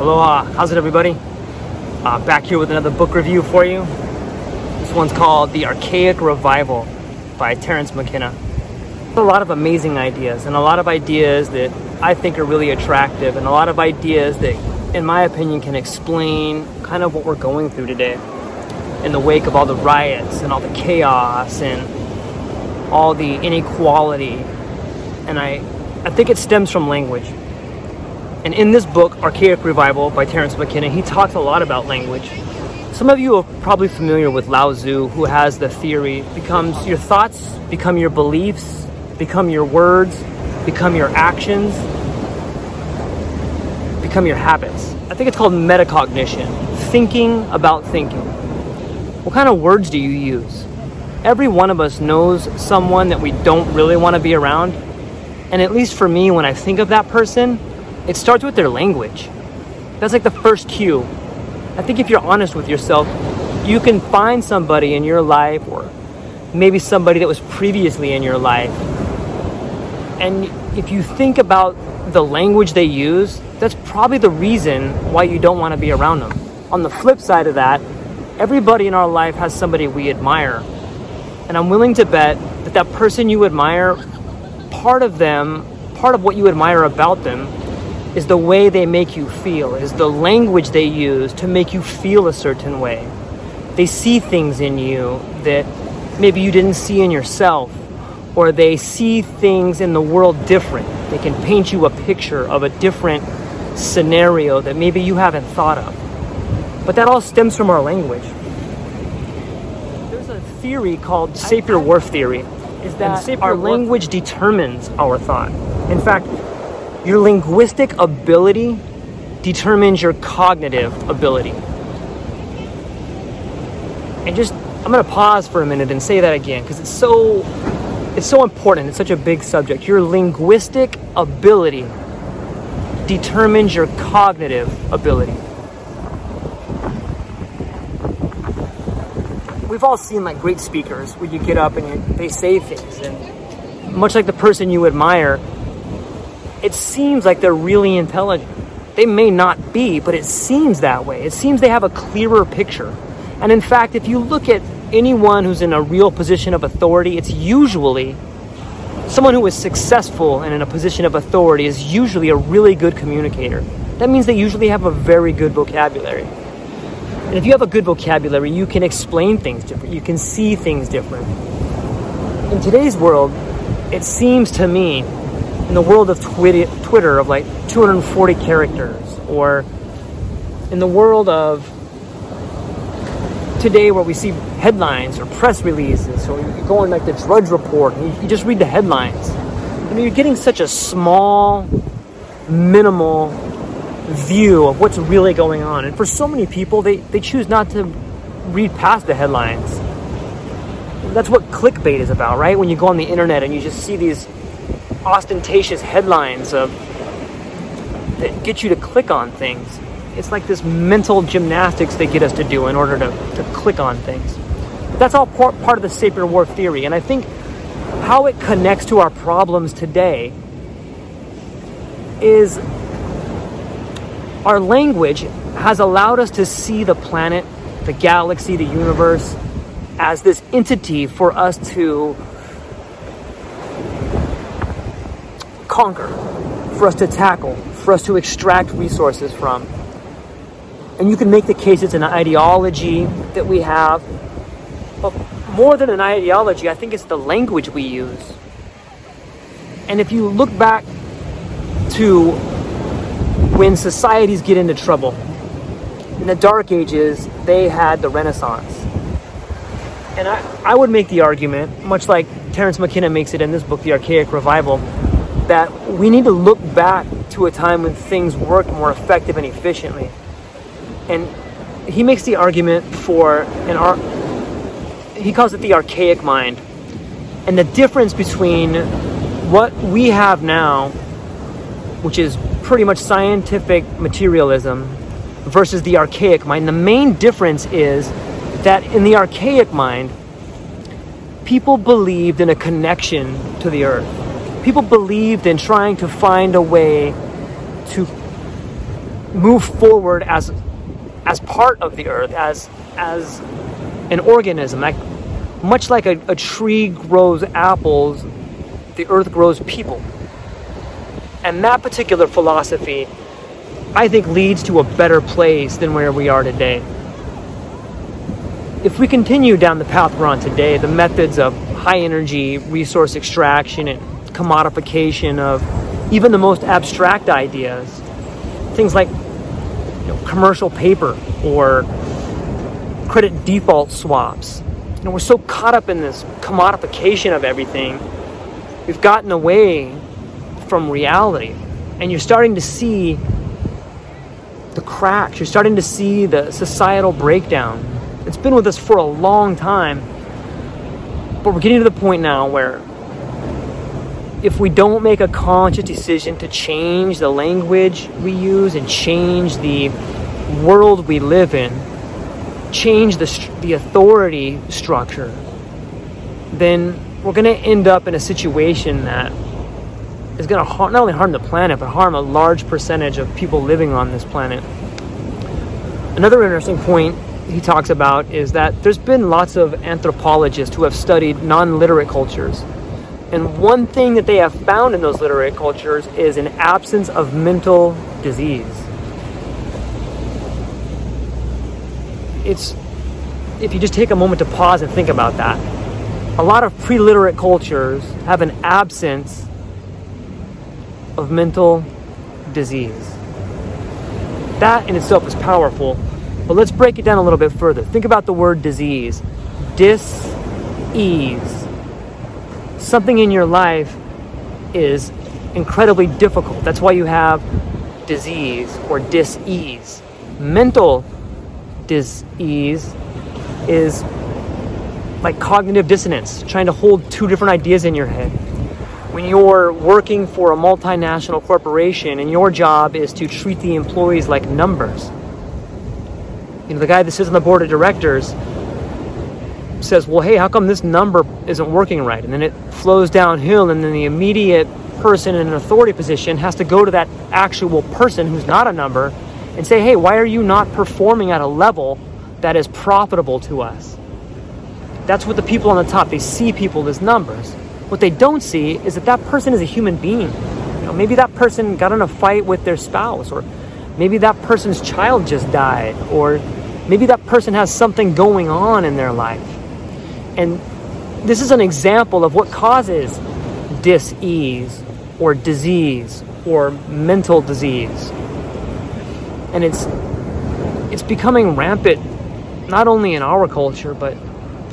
Aloha, how's it everybody? Uh, back here with another book review for you. This one's called The Archaic Revival by Terence McKenna. A lot of amazing ideas, and a lot of ideas that I think are really attractive, and a lot of ideas that, in my opinion, can explain kind of what we're going through today in the wake of all the riots and all the chaos and all the inequality. And I, I think it stems from language. And in this book, Archaic Revival by Terence McKenna, he talks a lot about language. Some of you are probably familiar with Lao Tzu, who has the theory becomes your thoughts become your beliefs, become your words, become your actions, become your habits. I think it's called metacognition, thinking about thinking. What kind of words do you use? Every one of us knows someone that we don't really want to be around. And at least for me, when I think of that person, it starts with their language. That's like the first cue. I think if you're honest with yourself, you can find somebody in your life or maybe somebody that was previously in your life. And if you think about the language they use, that's probably the reason why you don't want to be around them. On the flip side of that, everybody in our life has somebody we admire. And I'm willing to bet that that person you admire, part of them, part of what you admire about them is the way they make you feel, is the language they use to make you feel a certain way. They see things in you that maybe you didn't see in yourself, or they see things in the world different. They can paint you a picture of a different scenario that maybe you haven't thought of. But that all stems from our language. There's a theory called Sapir-Whorf theory, is that our language determines our thought. In fact, your linguistic ability determines your cognitive ability. And just I'm going to pause for a minute and say that again because it's so it's so important. It's such a big subject. Your linguistic ability determines your cognitive ability. We've all seen like great speakers where you get up and you, they say things and much like the person you admire, it seems like they're really intelligent. They may not be, but it seems that way. It seems they have a clearer picture. And in fact, if you look at anyone who's in a real position of authority, it's usually someone who is successful and in a position of authority is usually a really good communicator. That means they usually have a very good vocabulary. And if you have a good vocabulary, you can explain things different. You can see things different. In today's world, it seems to me in the world of Twitter of like 240 characters, or in the world of today where we see headlines or press releases, or you go on like the Drudge Report and you, just read the headlines. I mean, you're getting such a small, minimal view of what's really going on. And for so many people, they, they choose not to read past the headlines. that's what clickbait is about, right? When you go on the internet and you just see these ostentatious headlines of that get you to click on things. It's like this mental gymnastics they get us to do in order to, to click on things. That's all part, part of the Sapir Whorf theory. And I think how it connects to our problems today is our language has allowed us to see the planet, the galaxy, the universe as this entity for us to conquer, for us to tackle, for us to extract resources from. And you can make the case it's an ideology that we have, but more than an ideology, I think it's the language we use. And if you look back to when societies get into trouble, in the Dark Ages, they had the Renaissance. And I, I would make the argument, much like Terence McKenna makes it in this book, The Archaic Revival, that we need to look back to a time when things worked more effective and efficiently. And he makes the argument for an art, he calls it the archaic mind. And the difference between what we have now, which is pretty much scientific materialism, versus the archaic mind, the main difference is that in the archaic mind, people believed in a connection to the earth. People believed in trying to find a way to move forward as as part of the earth, as as an organism. Like, much like a, a tree grows apples, the earth grows people. And that particular philosophy, I think, leads to a better place than where we are today if we continue down the path we're on today, the methods of high energy resource extraction and commodification of even the most abstract ideas, things like you know, commercial paper or credit default swaps. You know, we're so caught up in this commodification of everything, we've gotten away from reality. And you're starting to see the cracks, you're starting to see the societal breakdown it's been with us for a long time. But we're getting to the point now where if we don't make a conscious decision to change the language we use and change the world we live in, change the, the authority structure, then we're going to end up in a situation that is going to not only harm the planet, but harm a large percentage of people living on this planet. Another interesting point he talks about is that there's been lots of anthropologists who have studied non literate cultures. And one thing that they have found in those literate cultures is an absence of mental disease. It's, if you just take a moment to pause and think about that, a lot of pre literate cultures have an absence of mental disease. That in itself is powerful but let's break it down a little bit further. Think about the word disease. Dis-ease. Something in your life is incredibly difficult. That's why you have disease or dis-ease. Mental dis-ease is like cognitive dissonance, trying to hold two different ideas in your head. When you're working for a multinational corporation and your job is to treat the employees like numbers, you know, the guy that sits on the board of directors says, well, hey, how come this number isn't working right? And then it flows downhill, and then the immediate person in an authority position has to go to that actual person who's not a number and say, hey, why are you not performing at a level that is profitable to us? That's what the people on the top, they see people as numbers. What they don't see is that that person is a human being. You know, maybe that person got in a fight with their spouse, or maybe that person's child just died, or Maybe that person has something going on in their life. And this is an example of what causes dis-ease or disease or mental disease. And it's it's becoming rampant not only in our culture but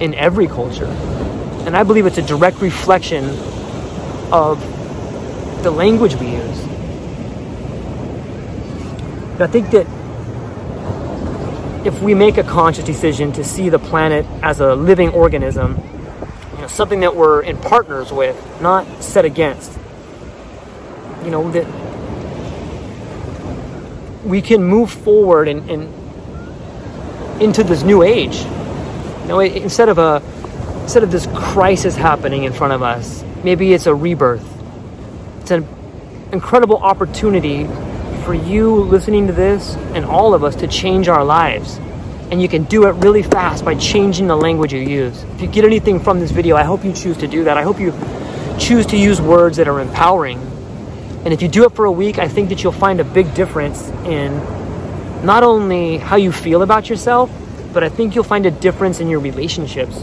in every culture. And I believe it's a direct reflection of the language we use. I think that if we make a conscious decision to see the planet as a living organism you know, something that we're in partners with, not set against. You know, that we can move forward and, and into this new age. You know, instead of a instead of this crisis happening in front of us, maybe it's a rebirth. It's an incredible opportunity for you listening to this and all of us to change our lives. And you can do it really fast by changing the language you use. If you get anything from this video, I hope you choose to do that. I hope you choose to use words that are empowering. And if you do it for a week, I think that you'll find a big difference in not only how you feel about yourself, but I think you'll find a difference in your relationships.